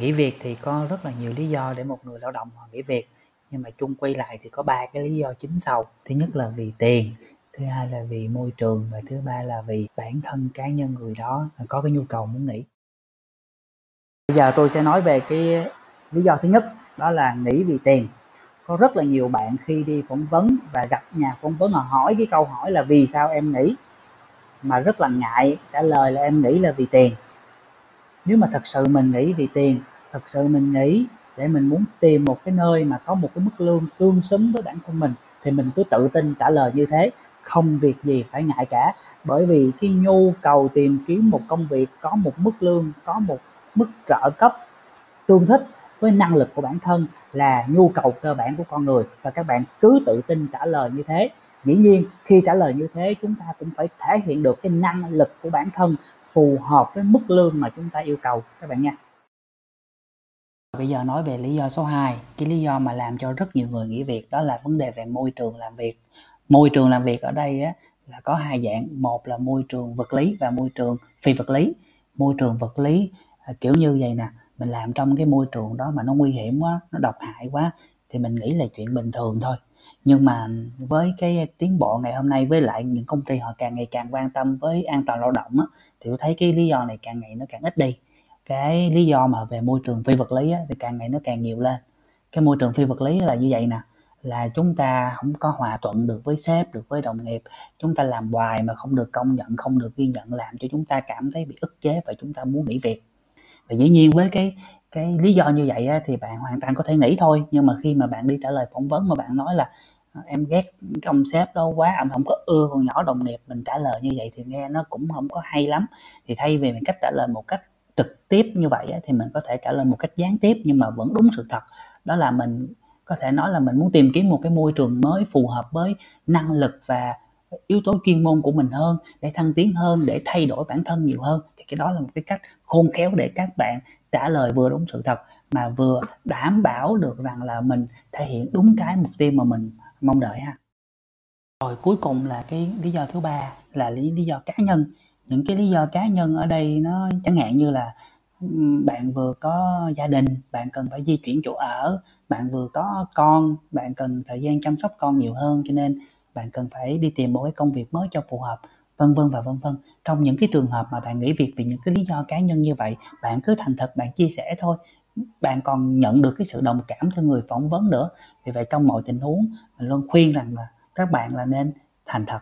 Nghỉ việc thì có rất là nhiều lý do để một người lao động họ nghỉ việc. Nhưng mà chung quy lại thì có ba cái lý do chính sau. Thứ nhất là vì tiền, thứ hai là vì môi trường và thứ ba là vì bản thân cá nhân người đó có cái nhu cầu muốn nghỉ. Bây giờ tôi sẽ nói về cái lý do thứ nhất, đó là nghỉ vì tiền. Có rất là nhiều bạn khi đi phỏng vấn và gặp nhà phỏng vấn họ hỏi cái câu hỏi là vì sao em nghỉ? Mà rất là ngại, trả lời là em nghĩ là vì tiền. Nếu mà thật sự mình nghĩ vì tiền thật sự mình nghĩ để mình muốn tìm một cái nơi mà có một cái mức lương tương xứng với bản thân mình, thì mình cứ tự tin trả lời như thế. Không việc gì phải ngại cả. Bởi vì cái nhu cầu tìm kiếm một công việc có một mức lương, có một mức trợ cấp tương thích với năng lực của bản thân là nhu cầu cơ bản của con người, và các bạn cứ tự tin trả lời như thế. Dĩ nhiên, khi trả lời như thế, chúng ta cũng phải thể hiện được cái năng lực của bản thân phù hợp với mức lương mà chúng ta yêu cầu. Các bạn nha bây giờ nói về lý do số 2 cái lý do mà làm cho rất nhiều người nghỉ việc đó là vấn đề về môi trường làm việc. Môi trường làm việc ở đây á, là có hai dạng. Một là môi trường vật lý và môi trường phi vật lý. Môi trường vật lý à, kiểu như vậy nè mình làm trong cái môi trường đó mà nó nguy hiểm quá nó độc hại quá thì mình nghĩ là chuyện bình thường thôi. Nhưng mà với cái tiến bộ ngày hôm nay với lại những công ty họ càng ngày càng quan tâm với an toàn lao động á, thì tôi thấy cái lý do này càng ngày nó càng ít đi cái lý do mà về môi trường phi vật lý á, thì càng ngày nó càng nhiều lên. Cái môi trường phi vật lý là như vậy nè là chúng ta không có hòa thuận được với sếp được với đồng nghiệp. Chúng ta làm hoài mà không được công nhận không được ghi nhận làm cho chúng ta cảm thấy bị ức chế và chúng ta muốn nghỉ việc. Và dĩ nhiên với cái cái lý do như vậy á, thì bạn hoàn toàn có thể nghĩ thôi. Nhưng mà khi mà bạn đi trả lời phỏng vấn mà bạn nói là ờ, em ghét cái ông sếp đó quá em không có ưa con nhỏ đồng nghiệp mình trả lời như vậy thì nghe nó cũng không có hay lắm. Thì thay vì mình cách trả lời một cách trực tiếp như vậy thì mình có thể trả lời một cách gián tiếp nhưng mà vẫn đúng sự thật. Đó là mình có thể nói là mình muốn tìm kiếm một cái môi trường mới phù hợp với năng lực và yếu tố chuyên môn của mình hơn, để thăng tiến hơn, để thay đổi bản thân nhiều hơn. Thì cái đó là một cái cách khôn khéo để các bạn trả lời vừa đúng sự thật mà vừa đảm bảo được rằng là mình thể hiện đúng cái mục tiêu mà mình mong đợi ha. Rồi cuối cùng là cái lý do thứ ba là lý lý do cá nhân những cái lý do cá nhân ở đây nó chẳng hạn như là bạn vừa có gia đình, bạn cần phải di chuyển chỗ ở, bạn vừa có con, bạn cần thời gian chăm sóc con nhiều hơn, cho nên bạn cần phải đi tìm một cái công việc mới cho phù hợp, vân vân và vân vân. Trong những cái trường hợp mà bạn nghỉ việc vì những cái lý do cá nhân như vậy, bạn cứ thành thật, bạn chia sẻ thôi. Bạn còn nhận được cái sự đồng cảm từ người phỏng vấn nữa. Vì vậy trong mọi tình huống, mình luôn khuyên rằng là các bạn là nên thành thật.